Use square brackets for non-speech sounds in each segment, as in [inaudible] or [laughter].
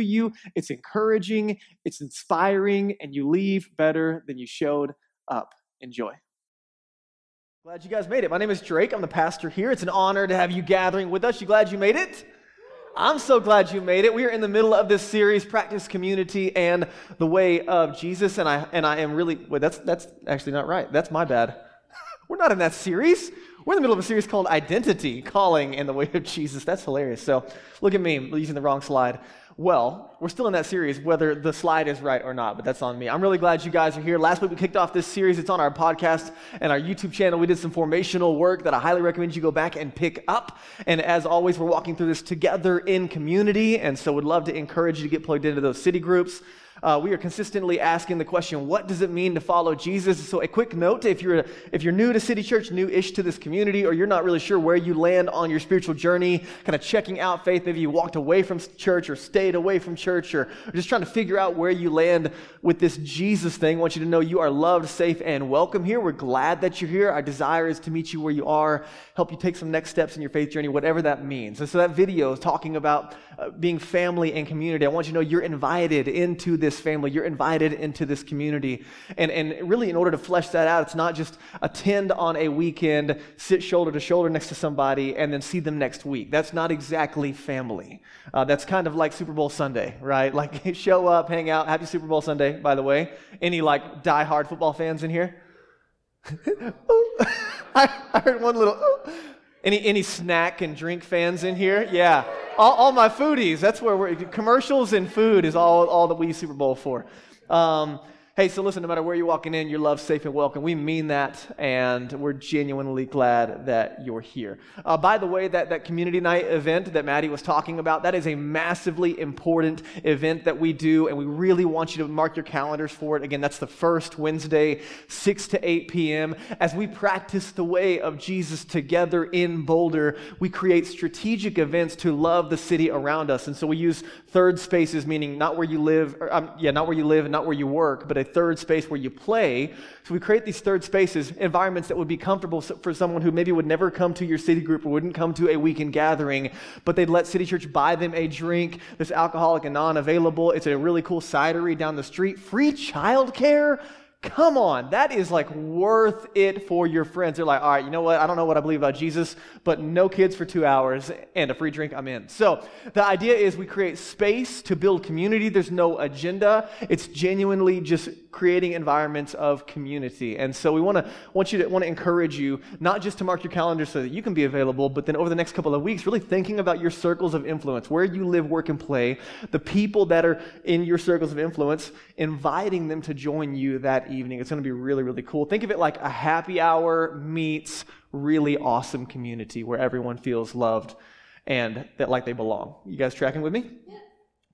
you, it's encouraging, it's inspiring, and you leave better than you showed up. Enjoy. Glad you guys made it. My name is Drake. I'm the pastor here. It's an honor to have you gathering with us. You glad you made it? I'm so glad you made it. We are in the middle of this series, Practice Community and the Way of Jesus, and I and I am really wait, that's that's actually not right. That's my bad. [laughs] We're not in that series. We're in the middle of a series called Identity, Calling, and the Way of Jesus. That's hilarious. So look at me using the wrong slide. Well, we're still in that series, whether the slide is right or not, but that's on me. I'm really glad you guys are here. Last week we kicked off this series. It's on our podcast and our YouTube channel. We did some formational work that I highly recommend you go back and pick up. And as always, we're walking through this together in community. And so would love to encourage you to get plugged into those city groups. Uh, we are consistently asking the question, what does it mean to follow Jesus? So, a quick note if you're, if you're new to City Church, new ish to this community, or you're not really sure where you land on your spiritual journey, kind of checking out faith, maybe you walked away from church or stayed away from church, or, or just trying to figure out where you land with this Jesus thing, I want you to know you are loved, safe, and welcome here. We're glad that you're here. Our desire is to meet you where you are, help you take some next steps in your faith journey, whatever that means. And so, that video is talking about uh, being family and community. I want you to know you're invited into this this family. You're invited into this community. And, and really, in order to flesh that out, it's not just attend on a weekend, sit shoulder to shoulder next to somebody, and then see them next week. That's not exactly family. Uh, that's kind of like Super Bowl Sunday, right? [laughs] Like, show up, hang out. Happy Super Bowl Sunday, by the way. Any, like, die-hard football fans in here? [laughs] [laughs] I, I heard one little. Any, any snack and drink fans in here? Yeah. All, all my foodies. That's where we're. Commercials and food is all, all that we Super Bowl for. Um, Hey, so listen, no matter where you're walking in, you're loved, safe, and welcome. We mean that, and we're genuinely glad that you're here. Uh, by the way, that, that community night event that Maddie was talking about, that is a massively important event that we do, and we really want you to mark your calendars for it. Again, that's the first Wednesday, 6 to 8 p.m. As we practice the way of Jesus together in Boulder, we create strategic events to love the city around us. And so we use third spaces, meaning not where you live, or, um, yeah, not where you live and not where you work, but a third space where you play. So we create these third spaces, environments that would be comfortable for someone who maybe would never come to your city group or wouldn't come to a weekend gathering, but they'd let City Church buy them a drink. There's alcoholic and non available. It's a really cool cidery down the street. Free childcare. Come on, that is like worth it for your friends. They're like, all right, you know what? I don't know what I believe about Jesus, but no kids for two hours and a free drink, I'm in. So the idea is we create space to build community. There's no agenda. It's genuinely just creating environments of community. And so we want to want you to want to encourage you not just to mark your calendar so that you can be available, but then over the next couple of weeks, really thinking about your circles of influence, where you live, work, and play, the people that are in your circles of influence, inviting them to join you that evening. It's going to be really, really cool. Think of it like a happy hour meets really awesome community where everyone feels loved and that like they belong. You guys tracking with me? Yeah.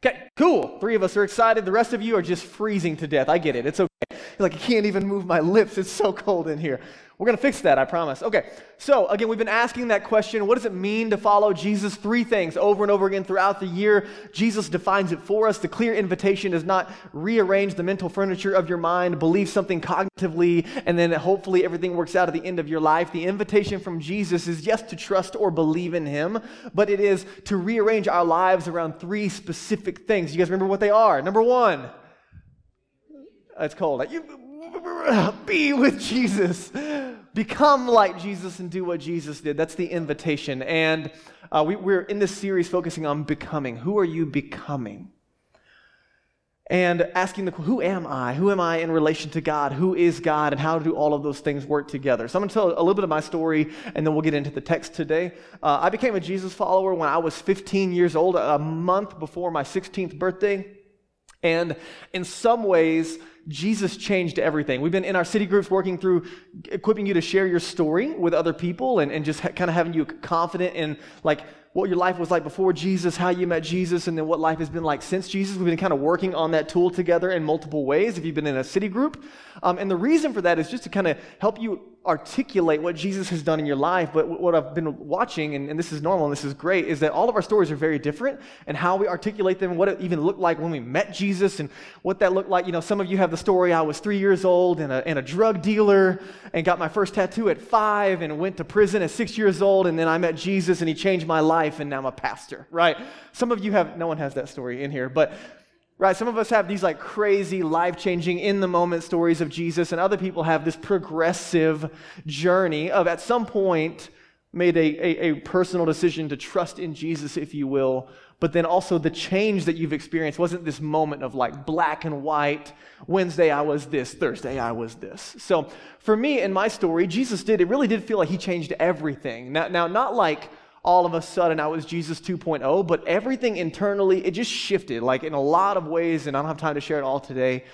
Okay, cool. Three of us are excited. The rest of you are just freezing to death. I get it. It's okay. Like, I can't even move my lips. It's so cold in here. We're going to fix that, I promise. Okay, so again, we've been asking that question what does it mean to follow Jesus? Three things over and over again throughout the year. Jesus defines it for us. The clear invitation is not rearrange the mental furniture of your mind, believe something cognitively, and then hopefully everything works out at the end of your life. The invitation from Jesus is yes, to trust or believe in Him, but it is to rearrange our lives around three specific things. You guys remember what they are? Number one, it's cold. You, [laughs] be with Jesus. Become like Jesus and do what Jesus did. That's the invitation. And uh, we, we're in this series focusing on becoming. Who are you becoming? And asking the who am I? Who am I in relation to God? Who is God? And how do all of those things work together? So I'm going to tell a little bit of my story, and then we'll get into the text today. Uh, I became a Jesus follower when I was 15 years old, a month before my 16th birthday. And in some ways, Jesus changed everything. We've been in our city groups working through equipping you to share your story with other people and, and just ha- kind of having you confident in like what your life was like before Jesus, how you met Jesus, and then what life has been like since Jesus. We've been kind of working on that tool together in multiple ways if you've been in a city group. Um, and the reason for that is just to kind of help you articulate what Jesus has done in your life. But what I've been watching, and, and, this is normal and this is great, is that all of our stories are very different and how we articulate them, what it even looked like when we met Jesus and what that looked like. You know, some of you have the story I was three years old and a, and a drug dealer and got my first tattoo at five and went to prison at six years old. And then I met Jesus and he changed my life and now I'm a pastor, right? Some of you have, no one has that story in here, but Right? Some of us have these like crazy, life changing, in the moment stories of Jesus, and other people have this progressive journey of at some point made a, a, a, personal decision to trust in Jesus, if you will, but then also the change that you've experienced wasn't this moment of like black and white. Wednesday I was this, Thursday I was this. So for me, in my story, Jesus did, it really did feel like he changed everything. Now, now not like, all of a sudden I was Jesus 2.0, but everything internally, it just shifted, like in a lot of ways, and I don't have time to share it all today.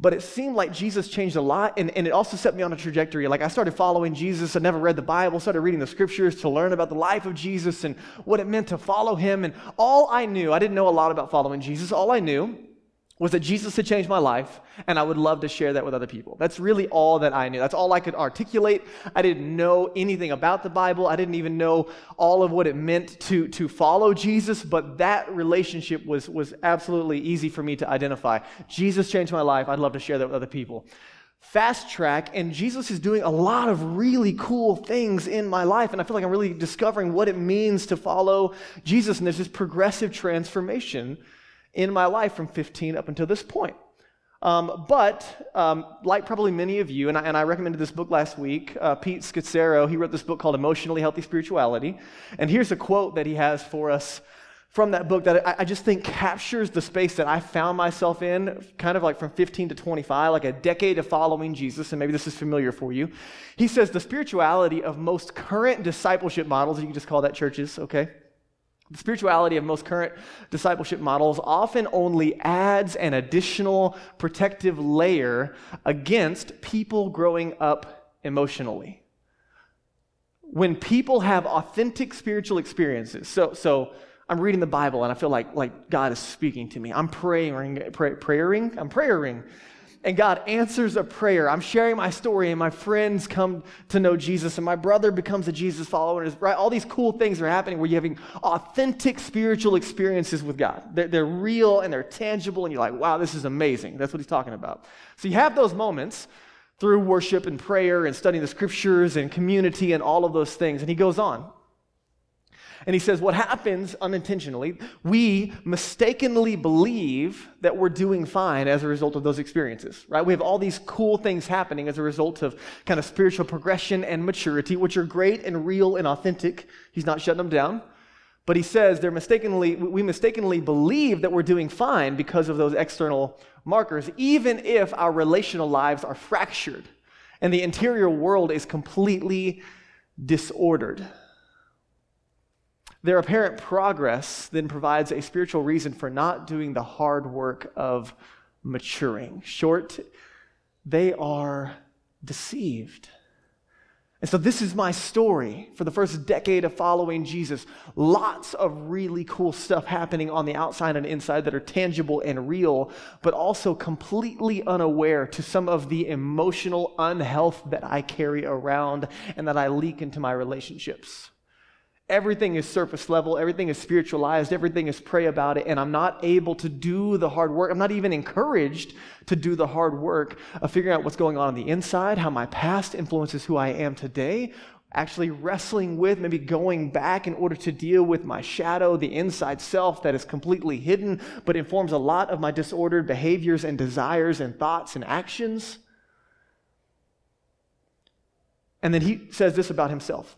But it seemed like Jesus changed a lot, and, and it also set me on a trajectory. Like I started following Jesus. I never read the Bible, started reading the scriptures to learn about the life of Jesus and what it meant to follow him. And all I knew, I didn't know a lot about following Jesus. All I knew was that Jesus had changed my life, and I would love to share that with other people. That's really all that I knew. That's all I could articulate. I didn't know anything about the Bible. I didn't even know all of what it meant to, to follow Jesus, but that relationship was, was absolutely easy for me to identify. Jesus changed my life. I'd love to share that with other people. Fast track, and Jesus is doing a lot of really cool things in my life, and I feel like I'm really discovering what it means to follow Jesus, and there's this progressive transformation in my life from 15 up until this point. Um, but, um, like probably many of you, and I, and I recommended this book last week, uh, Pete Scazzero, he wrote this book called Emotionally Healthy Spirituality. And here's a quote that he has for us from that book that I, I just think captures the space that I found myself in, kind of like from 15 to 25, like a decade of following Jesus, and maybe this is familiar for you. He says the spirituality of most current discipleship models, you can just call that churches, okay? The spirituality of most current discipleship models often only adds an additional protective layer against people growing up emotionally. When people have authentic spiritual experiences, so, so I'm reading the Bible and I feel like, like God is speaking to me. I'm praying, pray, praying, I'm praying and God answers a prayer. I'm sharing my story, and my friends come to know Jesus, and my brother becomes a Jesus follower. And right, all these cool things are happening where you're having authentic spiritual experiences with God. They're, they're real and they're tangible, and you're like, wow, this is amazing. That's what he's talking about. So you have those moments through worship and prayer and studying the scriptures and community and all of those things. And he goes on. And he says, What happens unintentionally, we mistakenly believe that we're doing fine as a result of those experiences, right? We have all these cool things happening as a result of kind of spiritual progression and maturity, which are great and real and authentic. He's not shutting them down. But he says they're mistakenly, we mistakenly believe that we're doing fine because of those external markers, even if our relational lives are fractured and the interior world is completely disordered. Their apparent progress then provides a spiritual reason for not doing the hard work of maturing. Short, they are deceived. And so, this is my story for the first decade of following Jesus. Lots of really cool stuff happening on the outside and inside that are tangible and real, but also completely unaware to some of the emotional unhealth that I carry around and that I leak into my relationships. Everything is surface level, everything is spiritualized, everything is pray about it, and I'm not able to do the hard work. I'm not even encouraged to do the hard work of figuring out what's going on on the inside, how my past influences who I am today, actually wrestling with, maybe going back in order to deal with my shadow, the inside self that is completely hidden, but informs a lot of my disordered behaviors and desires and thoughts and actions. And then he says this about himself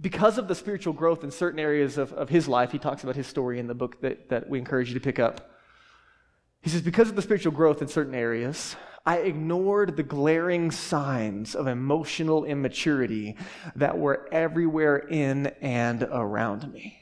because of the spiritual growth in certain areas of, of his life, he talks about his story in the book that, that we encourage you to pick up. He says, Because of the spiritual growth in certain areas, I ignored the glaring signs of emotional immaturity that were everywhere in and around me.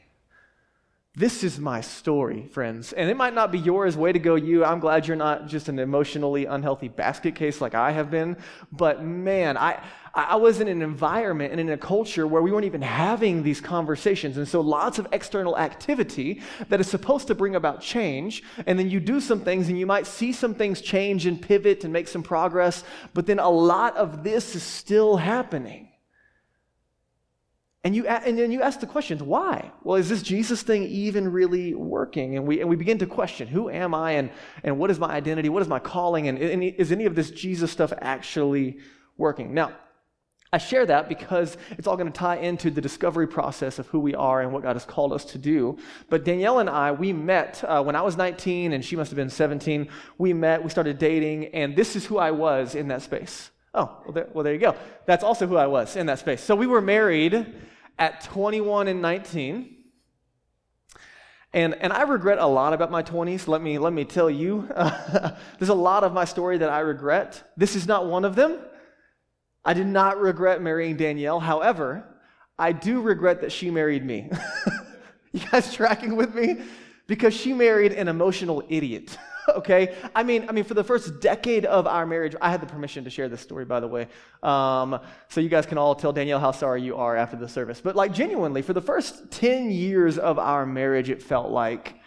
This is my story, friends. And it might not be yours. Way to go, you. I'm glad you're not just an emotionally unhealthy basket case like I have been. But man, I, I was in an environment and in a culture where we weren't even having these conversations. And so lots of external activity that is supposed to bring about change. And then you do some things and you might see some things change and pivot and make some progress. But then a lot of this is still happening. And, you, and then you ask the questions, why? Well, is this Jesus thing even really working? And we, and we begin to question, who am I and, and what is my identity? What is my calling? And, and is any of this Jesus stuff actually working? Now, I share that because it's all going to tie into the discovery process of who we are and what God has called us to do. But Danielle and I, we met uh, when I was 19 and she must have been 17. We met, we started dating, and this is who I was in that space. Oh, well there, well, there you go. That's also who I was in that space. So we were married at 21 and 19. And, and I regret a lot about my 20s. Let me, let me tell you. [laughs] there's a lot of my story that I regret. This is not one of them. I did not regret marrying Danielle. However, I do regret that she married me. [laughs] you guys tracking with me? Because she married an emotional idiot. [laughs] [laughs] okay? I mean, I mean, for the first decade of our marriage, I had the permission to share this story, by the way. Um, so you guys can all tell Danielle how sorry you are after the service. But like genuinely, for the first 10 years of our marriage, it felt like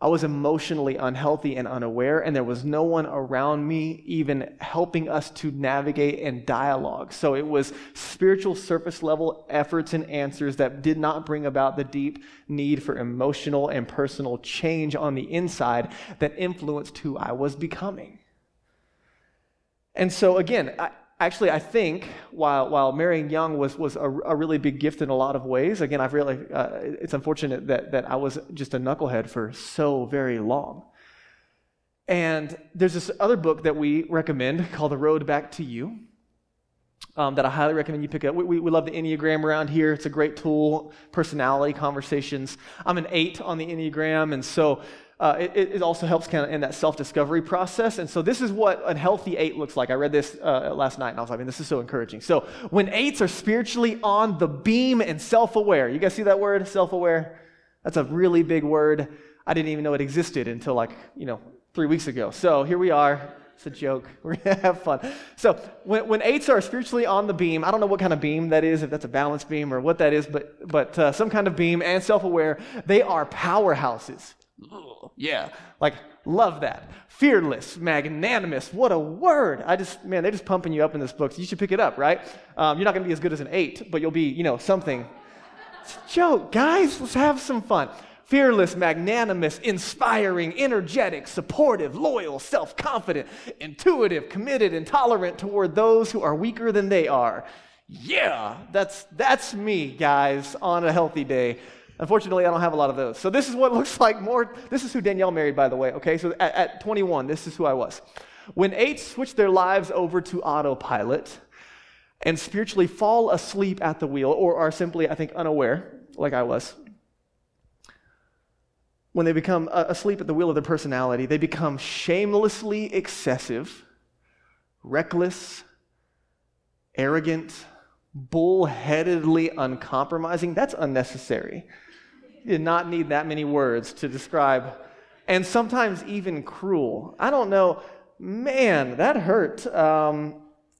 I was emotionally unhealthy and unaware, and there was no one around me even helping us to navigate and dialogue. So it was spiritual surface level efforts and answers that did not bring about the deep need for emotional and personal change on the inside that influenced who I was becoming. And so, again, I, actually, I think while, while marrying young was, was a, a, really big gift in a lot of ways, again, I've really, uh, it's unfortunate that, that I was just a knucklehead for so very long. And there's this other book that we recommend called The Road Back to You. Um, that I highly recommend you pick up. We, we, we, love the Enneagram around here. It's a great tool, personality conversations. I'm an eight on the Enneagram, and so uh, it, it, also helps kind of in that self-discovery process. And so this is what a healthy eight looks like. I read this uh, last night, and I was like, I mean, this is so encouraging. So when eights are spiritually on the beam and self-aware, you guys see that word, self-aware? That's a really big word. I didn't even know it existed until like, you know, three weeks ago. So here we are. It's a joke. [laughs] We're going to have fun. So, when, when eights are spiritually on the beam, I don't know what kind of beam that is, if that's a balance beam or what that is, but, but uh, some kind of beam and self aware, they are powerhouses yeah, like love that. Fearless, magnanimous. What a word! I just, man, they're just pumping you up in this book. So you should pick it up, right? Um, you're not going to be as good as an eight, but you'll be, you know, something. It's a joke, guys. Let's have some fun. Fearless, magnanimous, inspiring, energetic, supportive, loyal, self confident, intuitive, committed, and tolerant toward those who are weaker than they are. Yeah, that's, that's me, guys, on a healthy day. Unfortunately, I don't have a lot of those. So this is what [laughs] looks like more. This is who Danielle married, by the way. Okay, so at, at 21, this is who I was. When eights switch their lives over to autopilot and spiritually fall asleep at the wheel, or are simply, I think, unaware, like I was, when they become uh, asleep at the wheel of their personality, they become shamelessly excessive, reckless, arrogant, bullheadedly uncompromising. That's unnecessary. Did not need that many words to describe, and sometimes even cruel. I don't know. Man, that hurt. Um,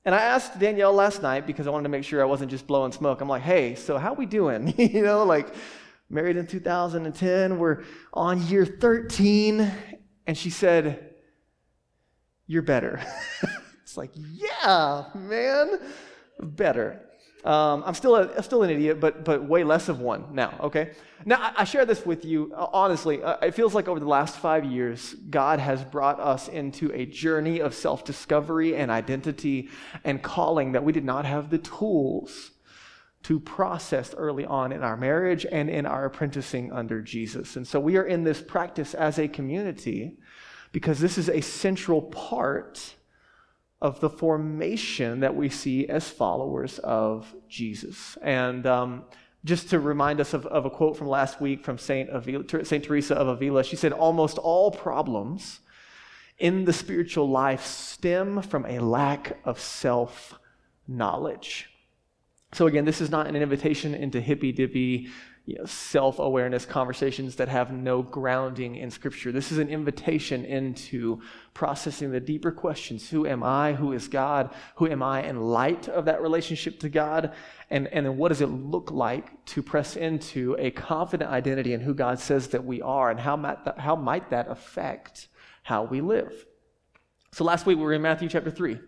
and I asked Danielle last night because I wanted to make sure I wasn't just blowing smoke. I'm like, hey, so how we doing? [laughs] you know, like married in 2010, we're on year 13. And she said, You're better. [laughs] it's like, yeah, man, better. Um, I'm still, a, still an idiot, but, but way less of one now, okay? Now, I, I share this with you, uh, honestly. Uh, it feels like over the last five years, God has brought us into a journey of self discovery and identity and calling that we did not have the tools to process early on in our marriage and in our apprenticing under Jesus. And so we are in this practice as a community because this is a central part of the formation that we see as followers of Jesus. And um, just to remind us of, of, a quote from last week from Saint, Avila, Saint Teresa of Avila, she said, Almost all problems in the spiritual life stem from a lack of self knowledge. So, again, this is not an invitation into hippy dippy, you know, self awareness conversations that have no grounding in Scripture. This is an invitation into processing the deeper questions Who am I? Who is God? Who am I in light of that relationship to God? And, and then what does it look like to press into a confident identity in who God says that we are? And how might that, how might that affect how we live? So last week we were in Matthew chapter 3.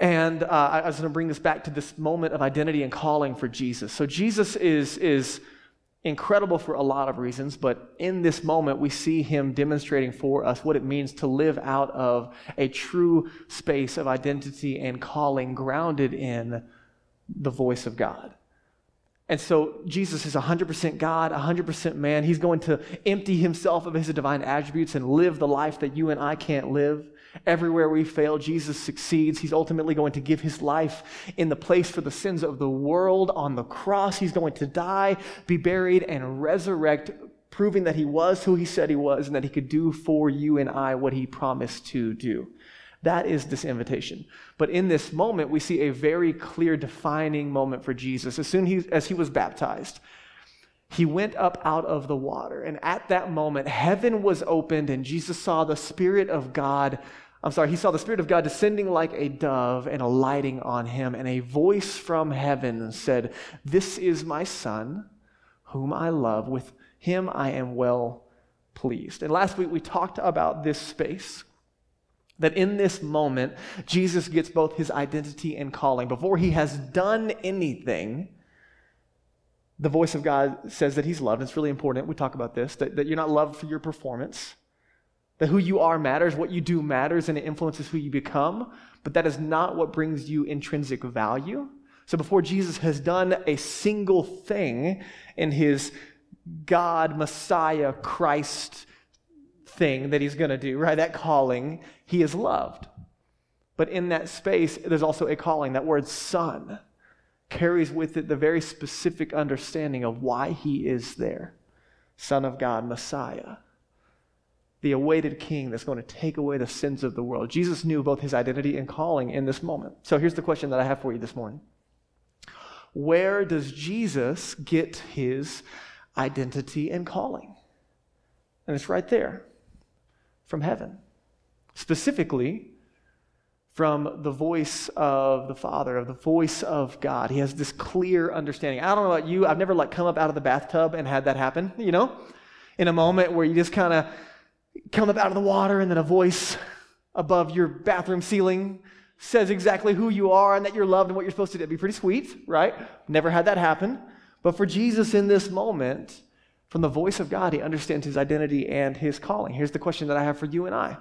And uh, I was going to bring this back to this moment of identity and calling for Jesus. So Jesus is, is incredible for a lot of reasons, but in this moment, we see him demonstrating for us what it means to live out of a true space of identity and calling grounded in the voice of God. And so Jesus is 100% God, 100% man. He's going to empty himself of his divine attributes and live the life that you and I can't live. Everywhere we fail, Jesus succeeds. He's ultimately going to give his life in the place for the sins of the world on the cross. He's going to die, be buried, and resurrect, proving that he was who he said he was and that he could do for you and I what he promised to do. That is this invitation. But in this moment, we see a very clear defining moment for Jesus. As soon as he was baptized, he went up out of the water. And at that moment, heaven was opened, and Jesus saw the Spirit of God. I'm sorry, he saw the Spirit of God descending like a dove and alighting on him. And a voice from heaven said, This is my Son, whom I love. With him I am well pleased. And last week we talked about this space. That in this moment, Jesus gets both his identity and calling. Before he has done anything, the voice of God says that he's loved. It's really important. We talk about this that, that you're not loved for your performance, that who you are matters, what you do matters, and it influences who you become. But that is not what brings you intrinsic value. So before Jesus has done a single thing in his God, Messiah, Christ thing that he's going to do, right? That calling, he is loved. But in that space, there's also a calling, that word son carries with it the very specific understanding of why he is there Son of God, Messiah, the awaited king that's going to take away the sins of the world. Jesus knew both his identity and calling in this moment. So here's the question that I have for you this morning Where does Jesus get his identity and calling? And it's right there from heaven. Specifically, from the voice of the Father, of the voice of God. He has this clear understanding. I don't know about you, I've never like come up out of the bathtub and had that happen, you know? In a moment where you just kind of come up out of the water and then a voice above your bathroom ceiling says exactly who you are and that you're loved and what you're supposed to do. It'd be pretty sweet, right? Never had that happen. But for Jesus in this moment, from the voice of God, he understands his identity and his calling. Here's the question that I have for you and I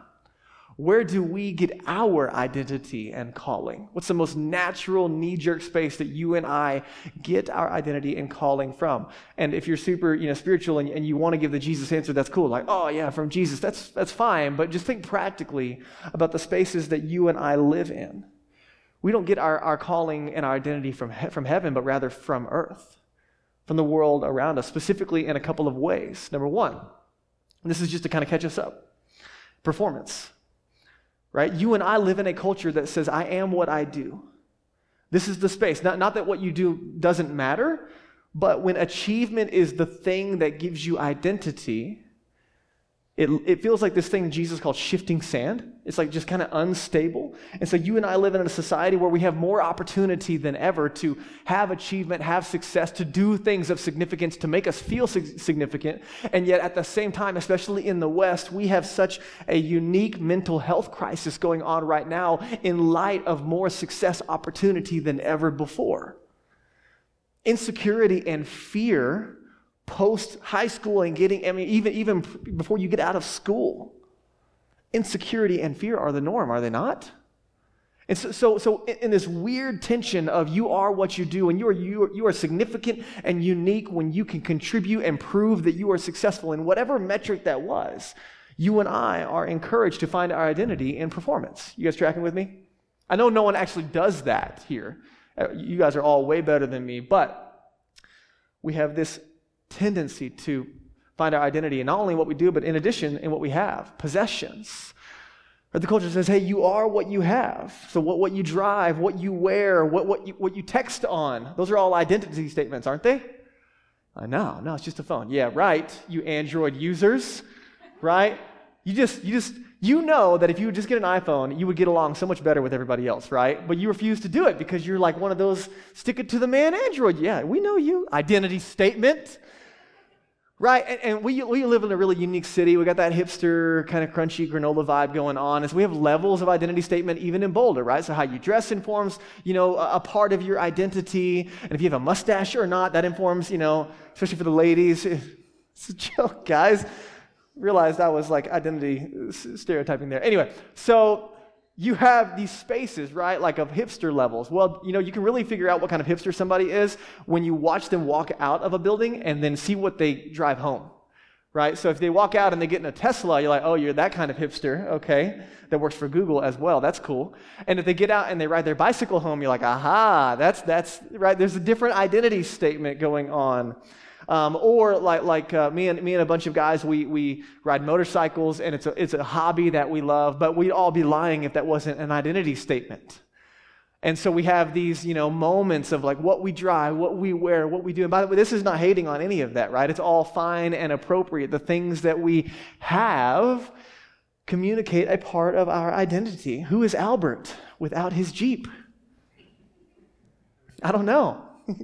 where do we get our identity and calling? What's the most natural knee jerk space that you and I get our identity and calling from? And if you're super, you know, spiritual and, and you want to give the Jesus answer, that's cool. Like, oh yeah, from Jesus, that's that's fine. But just think practically about the spaces that you and I live in. We don't get our, our calling and our identity from, he- from heaven, but rather from earth, from the world around us, specifically in a couple of ways. Number one, this is just to kind of catch us up performance right? You and I live in a culture that says, I am what I do. This is the space. Not, not that what you do doesn't matter, but when achievement is the thing that gives you identity, it, it feels like this thing Jesus called shifting sand. It's like just kind of unstable. And so you and I live in a society where we have more opportunity than ever to have achievement, have success, to do things of significance, to make us feel significant. And yet at the same time, especially in the West, we have such a unique mental health crisis going on right now in light of more success opportunity than ever before. Insecurity and fear post high school and getting, I mean, even, even before you get out of school. Insecurity and fear are the norm, are they not? And so, so, so in this weird tension of you are what you do, and you are, you, are, you are significant and unique when you can contribute and prove that you are successful in whatever metric that was, you and I are encouraged to find our identity in performance. You guys tracking with me? I know no one actually does that here. Uh, you guys are all way better than me, but we have this tendency to find our identity in not only what we do, but in addition, in what we have possessions. But the culture says, hey, you are what you have. So, what, what you drive, what you wear, what, what, you, what you text on, those are all identity statements, aren't they? Uh, no, no, it's just a phone. Yeah, right. You Android users, right? You just, you just, you know that if you would just get an iPhone, you would get along so much better with everybody else, right? But you refuse to do it because you're like one of those stick it to the man Android. Yeah, we know you. Identity statement. Right, and, and, we, we live in a really unique city. We got that hipster kind of crunchy granola vibe going on. As we have levels of identity statement even in Boulder, right? So how you dress informs, you know, a, a, part of your identity. And if you have a mustache or not, that informs, you know, especially for the ladies. [laughs] It's a joke, guys. Realized I was like identity stereotyping there. Anyway, so you have these spaces, right, like of hipster levels. Well, you know, you can really figure out what kind of hipster somebody is when you watch them walk out of a building and then see what they drive home, right? So if they walk out and they get in a Tesla, you're like, oh, you're that kind of hipster, okay, that works for Google as well. That's cool. And if they get out and they ride their bicycle home, you're like, aha, that's, that's, right, there's a different identity statement going on. Um, or like, like uh, me, and, me and a bunch of guys, we, we ride motorcycles and it's a, it's a hobby that we love, but we'd all be lying if that wasn't an identity statement. And so we have these, you know, moments of like what we drive, what we wear, what we do. And by the way, this is not hating on any of that, right? It's all fine and appropriate. The things that we have communicate a part of our identity. Who is Albert without his Jeep? I don't know. [laughs]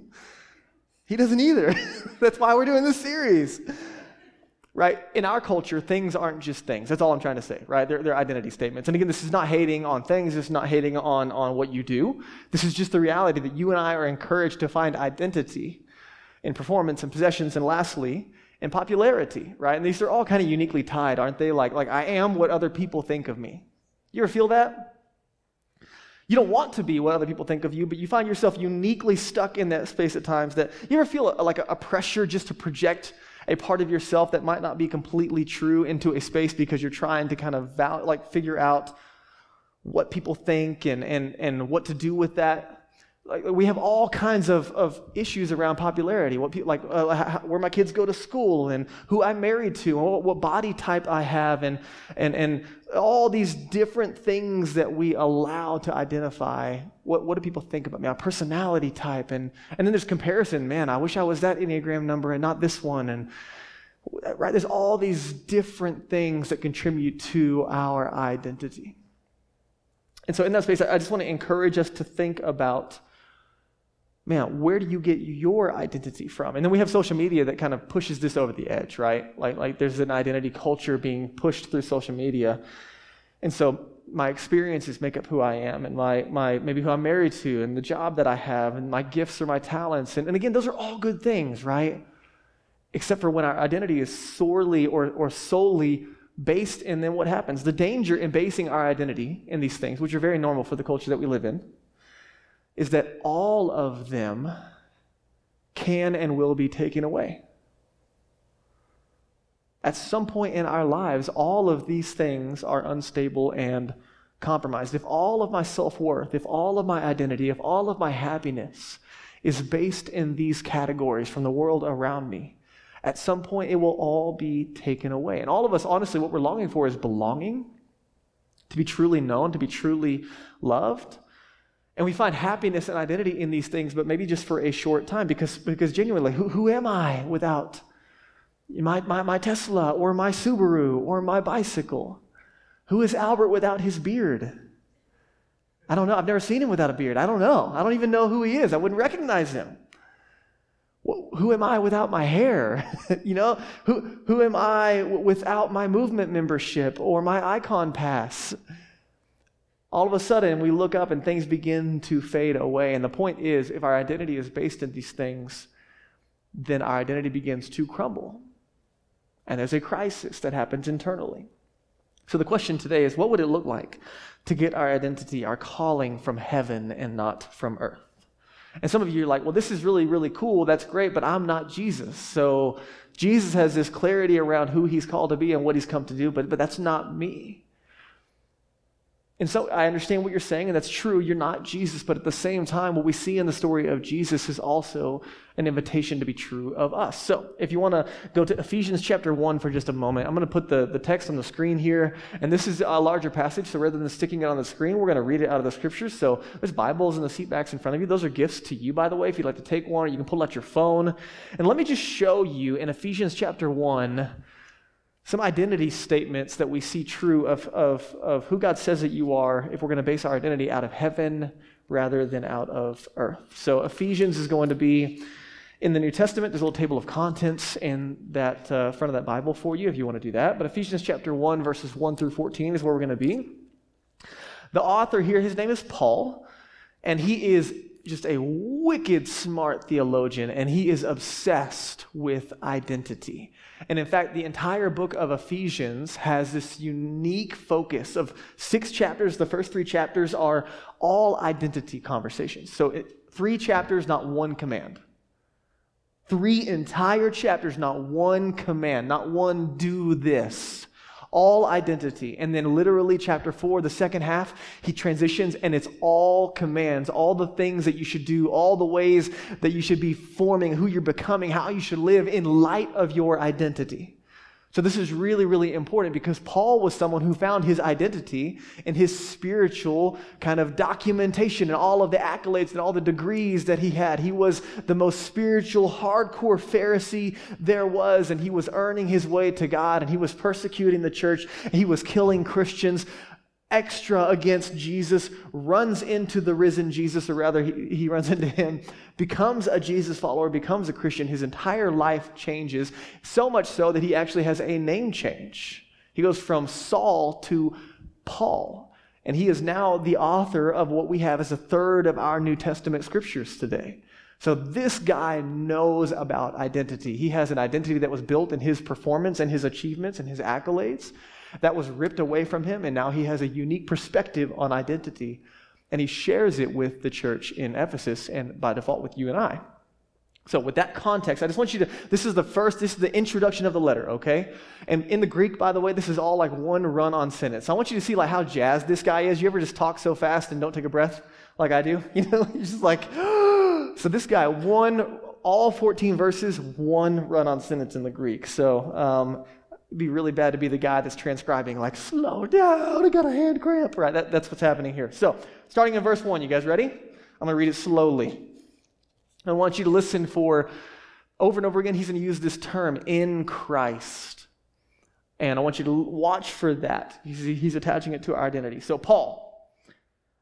He doesn't either. [laughs] That's why we're doing this series. Right? In our culture, things aren't just things. That's all I'm trying to say, right? They're, they're identity statements. And again, this is not hating on things, it's not hating on, on what you do. This is just the reality that you and I are encouraged to find identity in performance and possessions, and lastly, in popularity, right? And these are all kind of uniquely tied, aren't they? Like, like I am what other people think of me. You ever feel that? You don't want to be what other people think of you, but you find yourself uniquely stuck in that space at times that you ever feel like a, pressure just to project a part of yourself that might not be completely true into a space because you're trying to kind of val- like figure out what people think and, and, and what to do with that like we have all kinds of, of issues around popularity. What people like uh, how, where my kids go to school and who i'm married to and what, what, body type i have and, and, and all these different things that we allow to identify what, what do people think about me my personality type. And, and then there's comparison. Man i wish i was that enneagram number and not this one. And right there's all these different things that contribute to our identity. And so in that space i just want to encourage us to think about man, where do you get your identity from? And then we have social media that kind of pushes this over the edge, right? Like, like there's an identity culture being pushed through social media. And so my experiences make up who I am and my, my maybe who I'm married to and the job that I have and my gifts or my talents. And, and again, those are all good things, right? Except for when our identity is sorely or, or solely based in then what happens? The danger in basing our identity in these things, which are very normal for the culture that we live in, is that all of them can and will be taken away. At some point in our lives, all of these things are unstable and compromised. If all of my self worth, if all of my identity, if all of my happiness is based in these categories from the world around me, at some point it will all be taken away. And all of us, honestly, what we're longing for is belonging, to be truly known, to be truly loved. And we find happiness and identity in these things, but maybe just for a short time because, because genuinely, who, who am I without my, my, my Tesla or my Subaru or my bicycle? Who is Albert without his beard? I don't know. I've never seen him without a beard. I don't know. I don't even know who he is. I wouldn't recognize him. Who am I without my hair? [laughs] you know, who, who am I without my movement membership or my Ikon pass? All of a sudden we look up and things begin to fade away. And the point is, if our identity is based in these things, then our identity begins to crumble. And there's a crisis that happens internally. So the question today is what would it look like to get our identity, our calling from heaven and not from earth? And some of you are like, well, this is really, really cool. That's great, but I'm not Jesus. So Jesus has this clarity around who he's called to be and what he's come to do, but, but that's not me. And so I understand what you're saying, and that's true. You're not Jesus, but at the same time, what we see in the story of Jesus is also an invitation to be true of us. So if you want to go to Ephesians chapter 1 for just a moment, I'm going to put the, the text on the screen here. And this is a larger passage, so rather than sticking it on the screen, we're going to read it out of the scriptures. So there's Bibles in the seat backs in front of you. Those are gifts to you, by the way, if you'd like to take one, you can pull out your phone. And let me just show you in Ephesians chapter 1 some identity statements that we see true of, of, of who God says that you are if we're going to base our identity out of heaven rather than out of earth. So Ephesians is going to be in the New Testament. There's a little table of contents in that uh, front of that Bible for you if you want to do that. But Ephesians chapter 1, verses 1 through 14 is where we're going to be. The author here, his name is Paul, and he is just a wicked smart theologian, and he is obsessed with identity. And in fact, the entire book of Ephesians has this unique focus of six chapters. The first three chapters are all identity conversations. So, it, three chapters, not one command. Three entire chapters, not one command, not one do this all identity. And then, literally, chapter four, the second half, he transitions and it's all commands, all the things that you should do, all the ways that you should be forming, who you're becoming, how you should live in light of your identity. So, this is really, really important because Paul was someone who found his identity in his spiritual kind of documentation and all of the accolades and all the degrees that he had. He was the most spiritual, hardcore Pharisee there was, and he was earning his way to God, and he was persecuting the church, he was killing Christians extra against Jesus, runs into the risen Jesus, or rather, he, he runs into him, becomes a Jesus follower, becomes a Christian. His entire life changes, so much so that he actually has a name change. He goes from Saul to Paul. And he is now the author of what we have as a third of our New Testament scriptures today. So this guy knows about identity. He has an identity that was built in his performance and his achievements and his accolades that was ripped away from him, and now he has a unique perspective on identity. And he shares it with the church in Ephesus and by default with you and I. So, with that context, I just want you to, this is the first, this is the introduction of the letter, okay? And in the Greek, by the way, this is all like one run on sentence. So I want you to see like how jazzed this guy is. You ever just talk so fast and don't take a breath like I do? [laughs] You know, you're just like, [gasps] so this guy, one, all 14 verses, one run on sentence in the Greek. So, um, It'd be really bad to be the guy that's transcribing, like, slow down, I got a hand cramp. Right, that, that's what's happening here. So, starting in verse 1, you guys ready? I'm going to read it slowly. I want you to listen for over and over again, he's going to use this term, in Christ. And I want you to watch for that. He's, he's attaching it to our identity. So, Paul,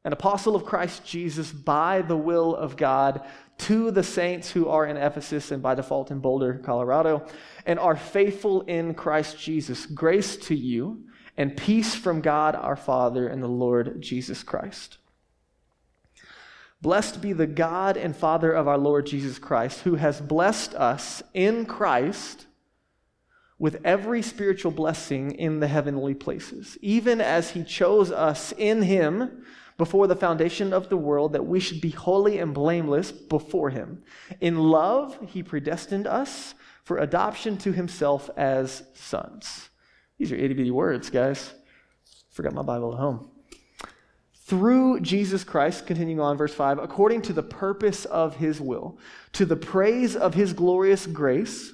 an apostle of Christ Jesus by the will of God, to the saints who are in Ephesus and by default in Boulder, Colorado, and are faithful in Christ Jesus. Grace to you and peace from God our Father and the Lord Jesus Christ. Blessed be the God and Father of our Lord Jesus Christ, who has blessed us in Christ with every spiritual blessing in the heavenly places, even as he chose us in him before the foundation of the world that we should be holy and blameless before him. In love, he predestined us for adoption to himself as sons. These are itty bitty words, guys. Forgot my Bible at home. Through Jesus Christ, continuing on, verse 5, according to the purpose of his will, to the praise of his glorious grace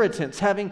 inheritance, having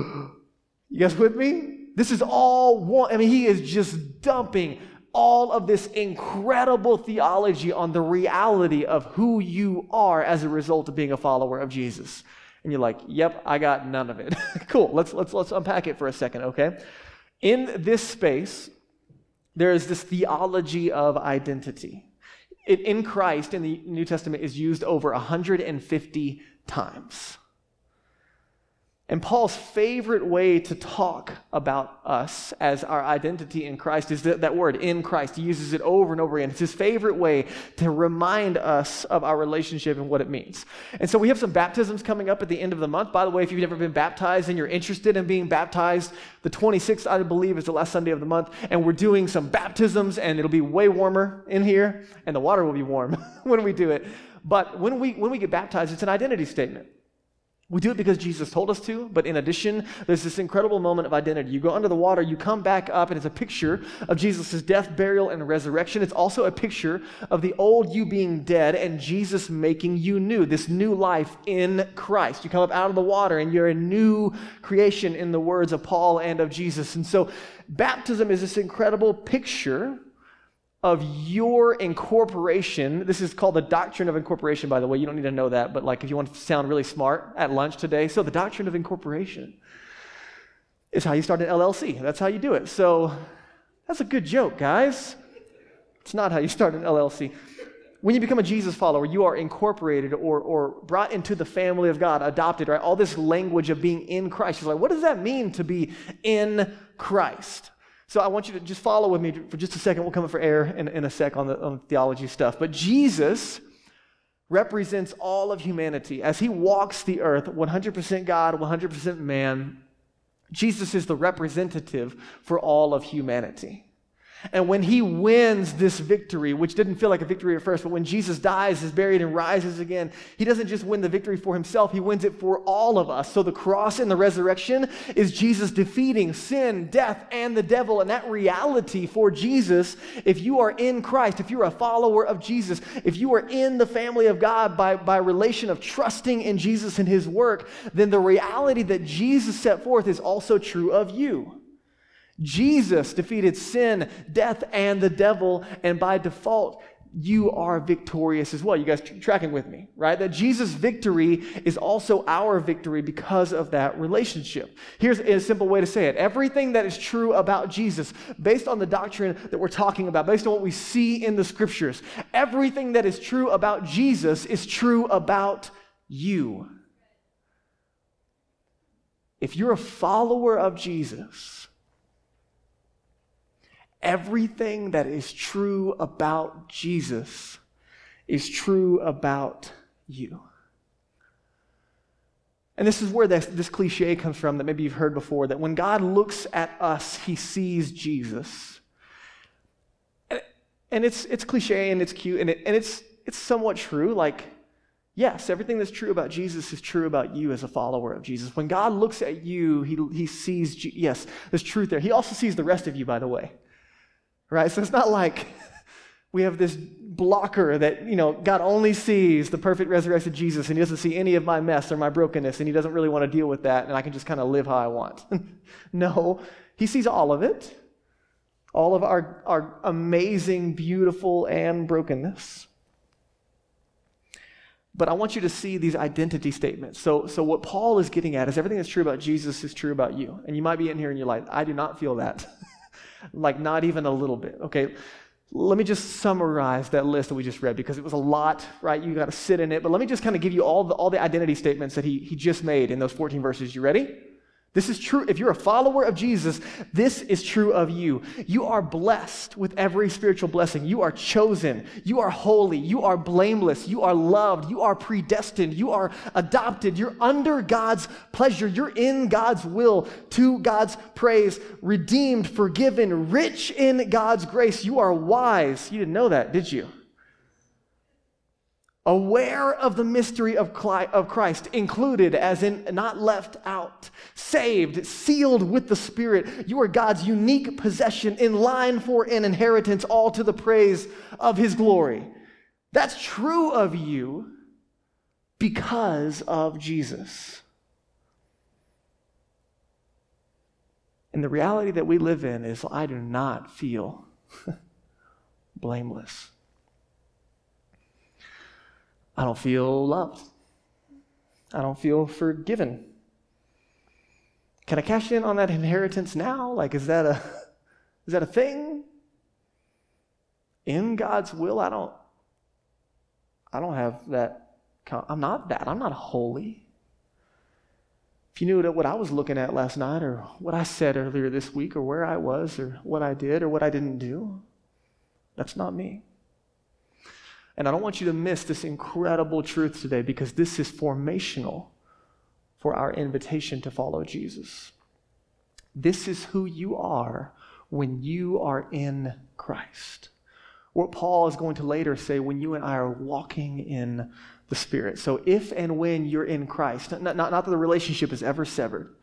you guys with me? This is all one. I mean, he is just dumping all of this incredible theology on the reality of who you are as a result of being a follower of Jesus. And you're like, yep, I got none of it. [laughs] cool. Let's, let's, let's unpack it for a second, okay? In this space, there is this theology of identity. It, in Christ, in the New Testament, is used over 150 times. And Paul's favorite way to talk about us as our identity in Christ is that, that word, in Christ. He uses it over and over again. It's his favorite way to remind us of our relationship and what it means. And so we have some baptisms coming up at the end of the month. By the way, if you've never been baptized and you're interested in being baptized, the 26th, I believe, is the last Sunday of the month. And we're doing some baptisms, and it'll be way warmer in here, and the water will be warm [laughs] when we do it. But when we, when we get baptized, it's an identity statement. We do it because Jesus told us to, but in addition, there's this incredible moment of identity. You go under the water, you come back up, and it's a picture of Jesus' death, burial, and resurrection. It's also a picture of the old you being dead and Jesus making you new, this new life in Christ. You come up out of the water, and you're a new creation in the words of Paul and of Jesus. And so, baptism is this incredible picture of your incorporation. This is called the doctrine of incorporation, by the way. You don't need to know that, but like if you want to sound really smart at lunch today. So, the doctrine of incorporation is how you start an LLC. That's how you do it. So, that's a good joke, guys. It's not how you start an LLC. When you become a Jesus follower, you are incorporated or, or brought into the family of God, adopted, right? All this language of being in Christ. It's like, what does that mean to be in Christ? So I want you to just follow with me for just a second. We'll come up for air in, in a sec on the on theology stuff. But Jesus represents all of humanity. As he walks the earth, 100% God, 100% man, Jesus is the representative for all of humanity. And when he wins this victory, which didn't feel like a victory at first, but when Jesus dies, is buried, and rises again, he doesn't just win the victory for himself, he wins it for all of us. So the cross and the resurrection is Jesus defeating sin, death, and the devil. And that reality for Jesus, if you are in Christ, if you're a follower of Jesus, if you are in the family of God by, by relation of trusting in Jesus and his work, then the reality that Jesus set forth is also true of you. Jesus defeated sin, death, and the devil, and by default, you are victorious as well. You guys tracking with me, right? That Jesus' victory is also our victory because of that relationship. Here's a simple way to say it everything that is true about Jesus, based on the doctrine that we're talking about, based on what we see in the scriptures, everything that is true about Jesus is true about you. If you're a follower of Jesus, Everything that is true about Jesus is true about you. And this is where this, this, cliche comes from that maybe you've heard before that when God looks at us, he sees Jesus. And, and it's, it's cliche and it's cute and, it, and it's, it's somewhat true. Like, yes, everything that's true about Jesus is true about you as a follower of Jesus. When God looks at you, he, he sees, yes, there's truth there. He also sees the rest of you, by the way right? So it's not like [laughs] we have this blocker that, you know, God only sees the perfect resurrected Jesus and he doesn't see any of my mess or my brokenness and he doesn't really want to deal with that and I can just kind of live how I want. [laughs] no, he sees all of it, all of our, our amazing, beautiful, and brokenness. But I want you to see these identity statements. So, so what Paul is getting at is everything that's true about Jesus is true about you. And you might be in here and you're like, I do not feel that. [laughs] like not even a little bit. Okay, let me just summarize that list that we just read because it was a lot, right? You got to sit in it. But let me just kind of give you all the, all the identity statements that he, he just made in those 14 verses. You ready? This is true. If you're a follower of Jesus, this is true of you. You are blessed with every spiritual blessing. You are chosen. You are holy. You are blameless. You are loved. You are predestined. You are adopted. You're under God's pleasure. You're in God's will, to God's praise, redeemed, forgiven, rich in God's grace. You are wise. You didn't know that, did you? Aware of the mystery of Christ, included as in not left out, saved, sealed with the Spirit. You are God's unique possession in line for an inheritance, all to the praise of His glory. That's true of you because of Jesus. And the reality that we live in is I do not feel [laughs] blameless. I don't feel loved. I don't feel forgiven. Can I cash in on that inheritance now? Like, is that a, [laughs] is that a thing? In God's will, I don't, I don't have that. I'm not that. I'm not holy. If you knew what I was looking at last night, or what I said earlier this week, or where I was, or what I did, or what I didn't do, that's not me. And I don't want you to miss this incredible truth today because this is formational for our invitation to follow Jesus. This is who you are when you are in Christ. What Paul is going to later say when you and I are walking in the Spirit. So, if and when you're in Christ, not, not, not that the relationship is ever severed,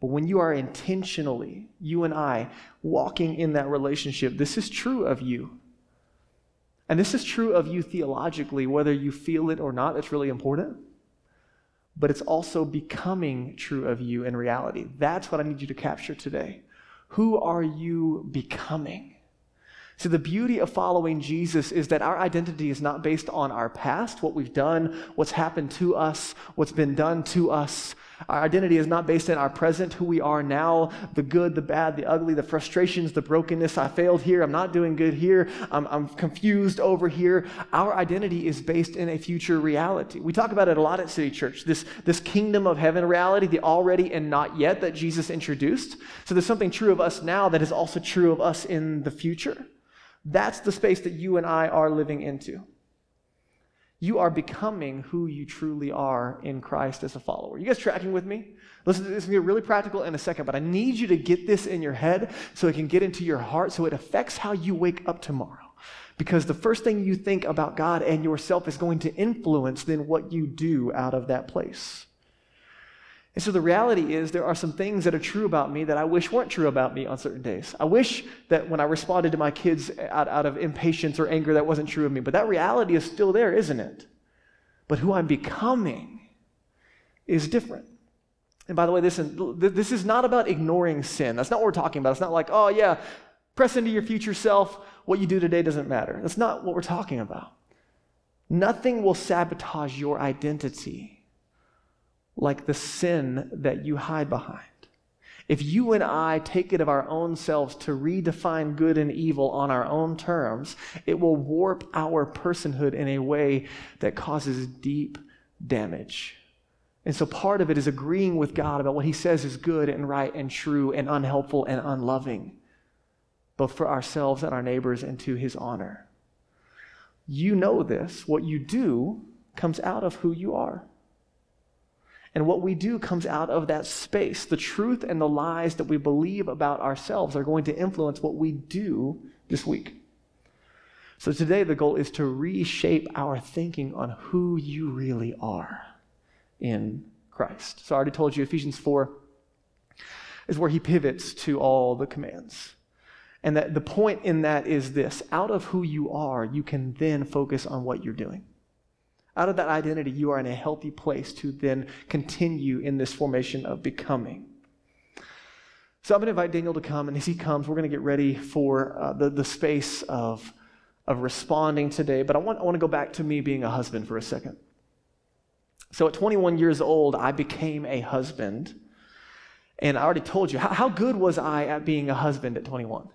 but when you are intentionally, you and I, walking in that relationship, this is true of you. And this is true of you theologically, whether you feel it or not, it's really important but it's also becoming true of you in reality. That's what I need you to capture today. Who are you becoming? See, the beauty of following Jesus is that our identity is not based on our past, what we've done, what's happened to us, what's been done to us. Our identity is not based in our present, who we are now, the good, the bad, the ugly, the frustrations, the brokenness. I failed here. I'm not doing good here. I'm, I'm confused over here. Our identity is based in a future reality. We talk about it a lot at City Church this, this kingdom of heaven reality, the already and not yet that Jesus introduced. So there's something true of us now that is also true of us in the future. That's the space that you and I are living into. You are becoming who you truly are in Christ as a follower. You guys tracking with me? Listen, this is going to be really practical in a second, but I need you to get this in your head so it can get into your heart so it affects how you wake up tomorrow. Because the first thing you think about God and yourself is going to influence then what you do out of that place. And so the reality is, there are some things that are true about me that I wish weren't true about me on certain days. I wish that when I responded to my kids out, out of impatience or anger, that wasn't true of me. But that reality is still there, isn't it? But who I'm becoming is different. And by the way, this, this is not about ignoring sin. That's not what we're talking about. It's not like, oh, yeah, press into your future self. What you do today doesn't matter. That's not what we're talking about. Nothing will sabotage your identity like the sin that you hide behind. If you and I take it of our own selves to redefine good and evil on our own terms, it will warp our personhood in a way that causes deep damage. And so part of it is agreeing with God about what He says is good and right and true and unhelpful and unloving, both for ourselves and our neighbors and to His honor. You know this. What you do comes out of who you are. And what we do comes out of that space. The truth and the lies that we believe about ourselves are going to influence what we do this week. So today, the goal is to reshape our thinking on who you really are in Christ. So I already told you, Ephesians 4 is where he pivots to all the commands. And that the point in that is this out of who you are, you can then focus on what you're doing. Out of that identity, you are in a healthy place to then continue in this formation of becoming. So I'm going to invite Daniel to come, and as he comes, we're going to get ready for uh, the, the space of, of responding today. But I want, I want to go back to me being a husband for a second. So at 21 years old, I became a husband. And I already told you, how, how good was I at being a husband at 21?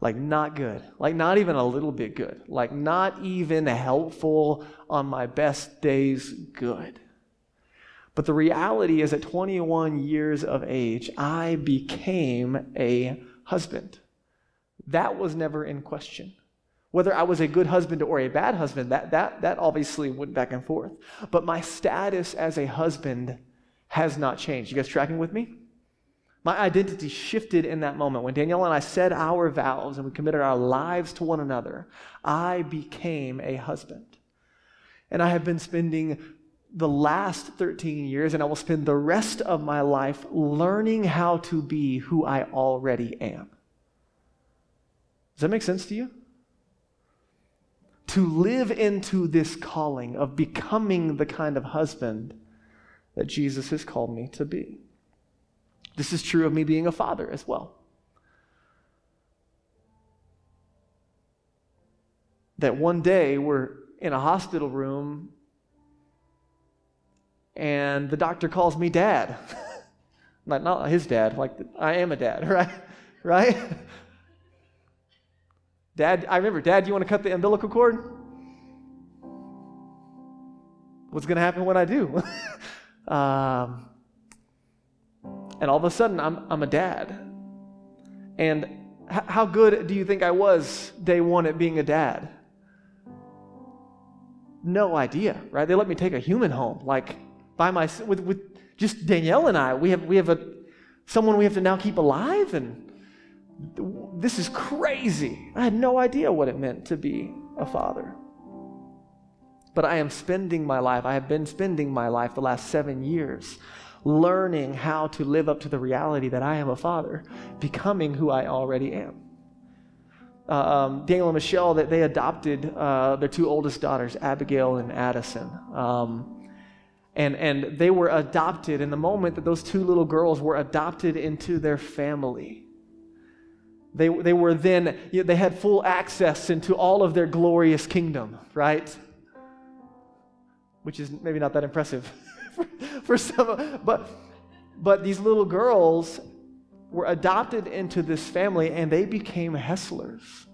Like not good, like not even a little bit good, like not even helpful on my best days good. But the reality is, at 21 years of age, I became a husband. That was never in question. Whether I was a good husband or a bad husband, that, that, that obviously went back and forth. But my status as a husband has not changed. You guys tracking with me? My identity shifted in that moment. When Danielle and I said our vows and we committed our lives to one another, I became a husband. And I have been spending the last 13 years, and I will spend the rest of my life learning how to be who I already am. Does that make sense to you? To live into this calling of becoming the kind of husband that Jesus has called me to be. This is true of me being a father as well. that one day we're in a hospital room and the doctor calls me dad. [laughs] not, not his dad, like I am a dad, [laughs] right? Right? Dad, I remember, Dad, you want to cut the umbilical cord? What's going to happen when I do? [laughs] um, and all of a sudden, I'm, I'm a dad. And h- how good do you think I was day one at being a dad? No idea, right? They let me take a human home, like by my with, with just Danielle and I. We have we have a someone we have to now keep alive, and this is crazy. I had no idea what it meant to be a father. But I am spending my life, I have been spending my life the last seven years learning how to live up to the reality that I am a father, becoming who I already am. Uh, um, Daniel and Michelle, that they adopted uh, their two oldest daughters, Abigail and Addison. Um, and, and they were adopted in the moment that those two little girls were adopted into their family. They, they were then, you know, they had full access into all of their glorious kingdom, right? Which is maybe not that impressive. [laughs] [laughs] for some, but, but these little girls were adopted into this family and they became Hesslers.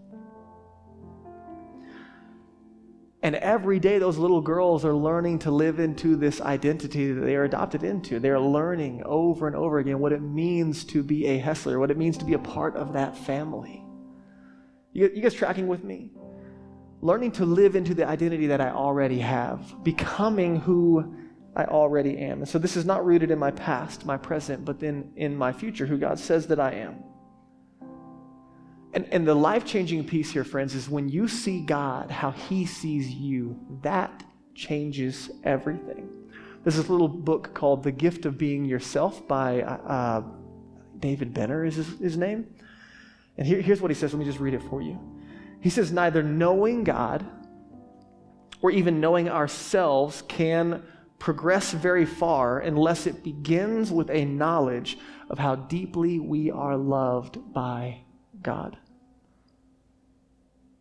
And every day, those little girls are learning to live into this identity that they are adopted into. They're learning over and over again what it means to be a Hessler, what it means to be a part of that family. You, you guys tracking with me? Learning to live into the identity that I already have, becoming who I already am. And so this is not rooted in my past, my present, but then in my future, who God says that I am. And, and the life changing piece here, friends, is when you see God how he sees you, that changes everything. There's this little book called The Gift of Being Yourself by uh, David Benner, is his, his name. And here, here's what he says. Let me just read it for you. He says, Neither knowing God or even knowing ourselves can progress very far unless it begins with a knowledge of how deeply we are loved by God.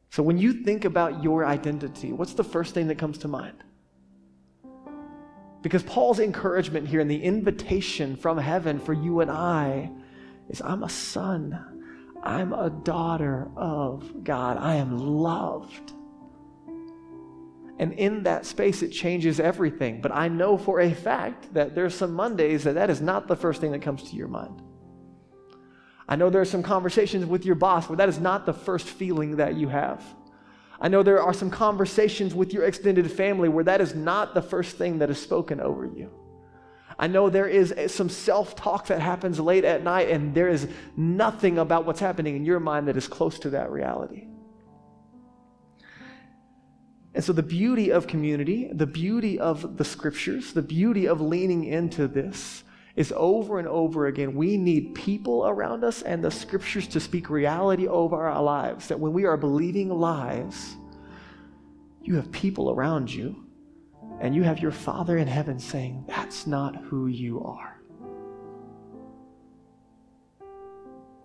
So, when you think about your identity, what's the first thing that comes to mind? Because Paul's encouragement here and the invitation from heaven for you and I is I'm a son, I'm a daughter of God, I am loved. And in that space, it changes everything. But I know for a fact that there's some Mondays that that is not the first thing that comes to your mind. I know there are some conversations with your boss where that is not the first feeling that you have. I know there are some conversations with your extended family where that is not the first thing that is spoken over you. I know there is some self talk that happens late at night, and there is nothing about what's happening in your mind that is close to that reality. And so, the beauty of community, the beauty of the scriptures, the beauty of leaning into this is over and over again. We need people around us and the scriptures to speak reality over our lives. That when we are believing lies, you have people around you and you have your Father in heaven saying, That's not who you are.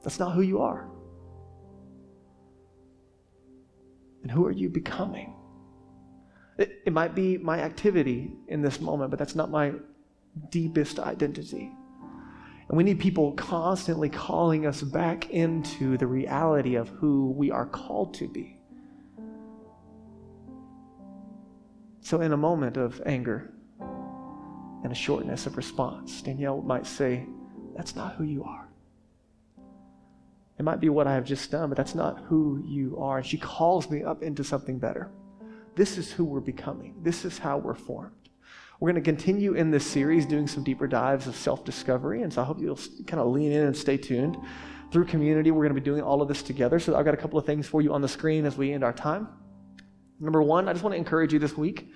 That's not who you are. And who are you becoming? It, it might be my activity in this moment, but that's not my deepest identity. And we need people constantly calling us back into the reality of who we are called to be. So, in a moment of anger and a shortness of response, Danielle might say, That's not who you are. It might be what I have just done, but that's not who you are. And she calls me up into something better. This is who we're becoming, this is how we're formed. We're going to continue in this series doing some deeper dives of self discovery. And so I hope you'll kind of lean in and stay tuned. Through community, we're going to be doing all of this together. So I've got a couple of things for you on the screen as we end our time. Number one, I just want to encourage you this week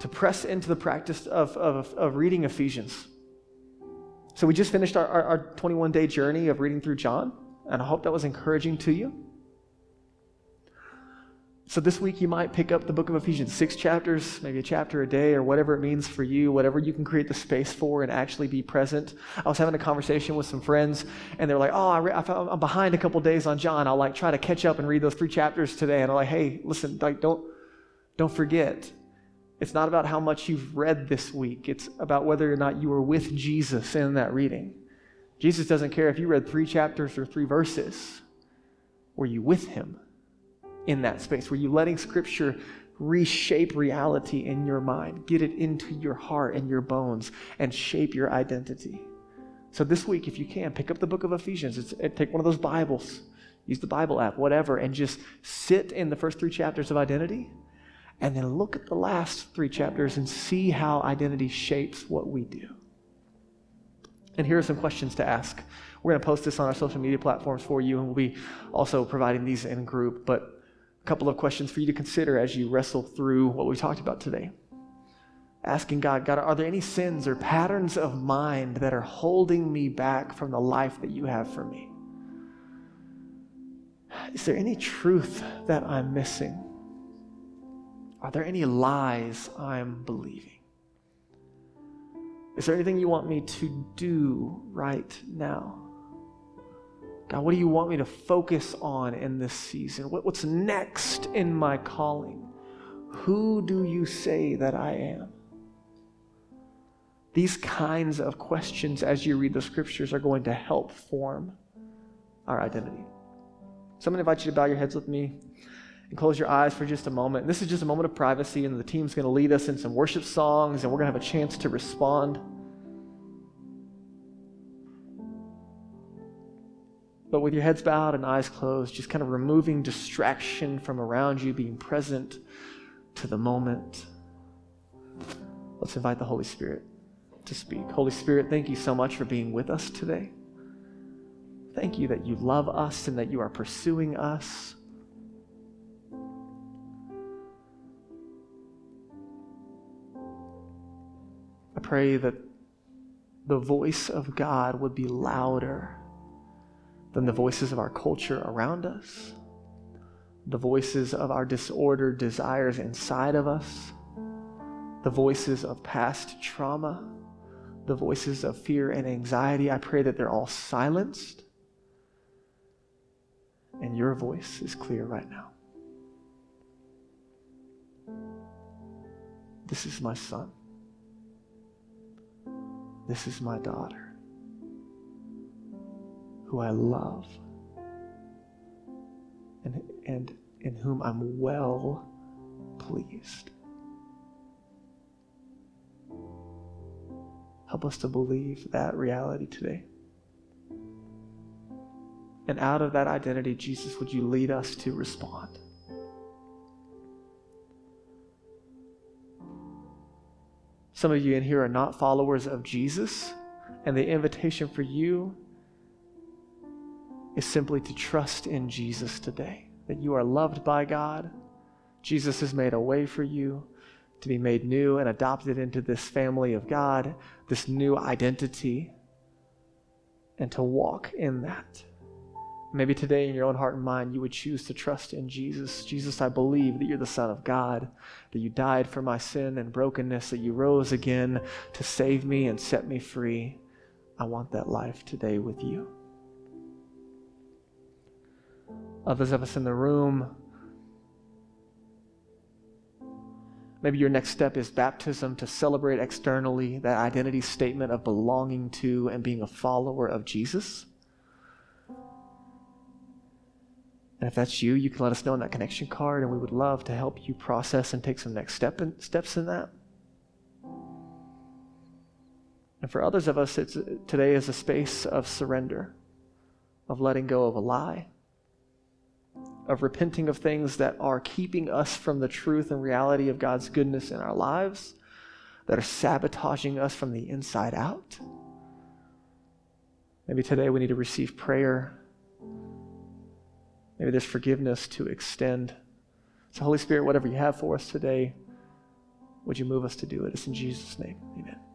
to press into the practice of, of, of reading Ephesians. So we just finished our, our, our 21 day journey of reading through John, and I hope that was encouraging to you. So this week you might pick up the book of Ephesians, six chapters, maybe a chapter a day, or whatever it means for you, whatever you can create the space for and actually be present. I was having a conversation with some friends, and they're like, "Oh, I am behind a couple days on John. I'll like try to catch up and read those three chapters today." And I'm like, "Hey, listen, like don't don't forget, it's not about how much you've read this week. It's about whether or not you were with Jesus in that reading. Jesus doesn't care if you read three chapters or three verses. Were you with Him?" In that space? Were you letting Scripture reshape reality in your mind, get it into your heart and your bones, and shape your identity? So this week, if you can, pick up the book of Ephesians. It's, take one of those Bibles, use the Bible app, whatever, and just sit in the first three chapters of identity, and then look at the last three chapters and see how identity shapes what we do. And here are some questions to ask. We're going to post this on our social media platforms for you, and we'll be also providing these in group. But a couple of questions for you to consider as you wrestle through what we talked about today. Asking God, God, are there any sins or patterns of mind that are holding me back from the life that you have for me? Is there any truth that I'm missing? Are there any lies I'm believing? Is there anything you want me to do right now? God, what do you want me to focus on in this season? What, what's next in my calling? Who do you say that I am? These kinds of questions, as you read the scriptures, are going to help form our identity. So I'm going to invite you to bow your heads with me and close your eyes for just a moment. This is just a moment of privacy, and the team's going to lead us in some worship songs, and we're going to have a chance to respond. But with your heads bowed and eyes closed, just kind of removing distraction from around you, being present to the moment. Let's invite the Holy Spirit to speak. Holy Spirit, thank you so much for being with us today. Thank you that you love us and that you are pursuing us. I pray that the voice of God would be louder than the voices of our culture around us, the voices of our disordered desires inside of us, the voices of past trauma, the voices of fear and anxiety. I pray that they're all silenced and your voice is clear right now. This is my son. This is my daughter who I love and, and in whom I'm well pleased. Help us to believe that reality today. And out of that identity, Jesus, would you lead us to respond? Some of you in here are not followers of Jesus, and the invitation for you is simply to trust in Jesus today, that you are loved by God. Jesus has made a way for you to be made new and adopted into this family of God, this new identity, and to walk in that. Maybe today, in your own heart and mind, you would choose to trust in Jesus. Jesus, I believe that you're the Son of God, that you died for my sin and brokenness, that you rose again to save me and set me free. I want that life today with you. Others of us in the room, maybe your next step is baptism to celebrate externally that identity statement of belonging to and being a follower of Jesus. And if that's you, you can let us know on that connection card, and we would love to help you process and take some next step in, steps in that. And for others of us, today is a space of surrender, of letting go of a lie, of repenting of things that are keeping us from the truth and reality of God's goodness in our lives, that are sabotaging us from the inside out. Maybe today we need to receive prayer. Maybe there's forgiveness to extend. So, Holy Spirit, whatever you have for us today, would you move us to do it? It's in Jesus' name. Amen.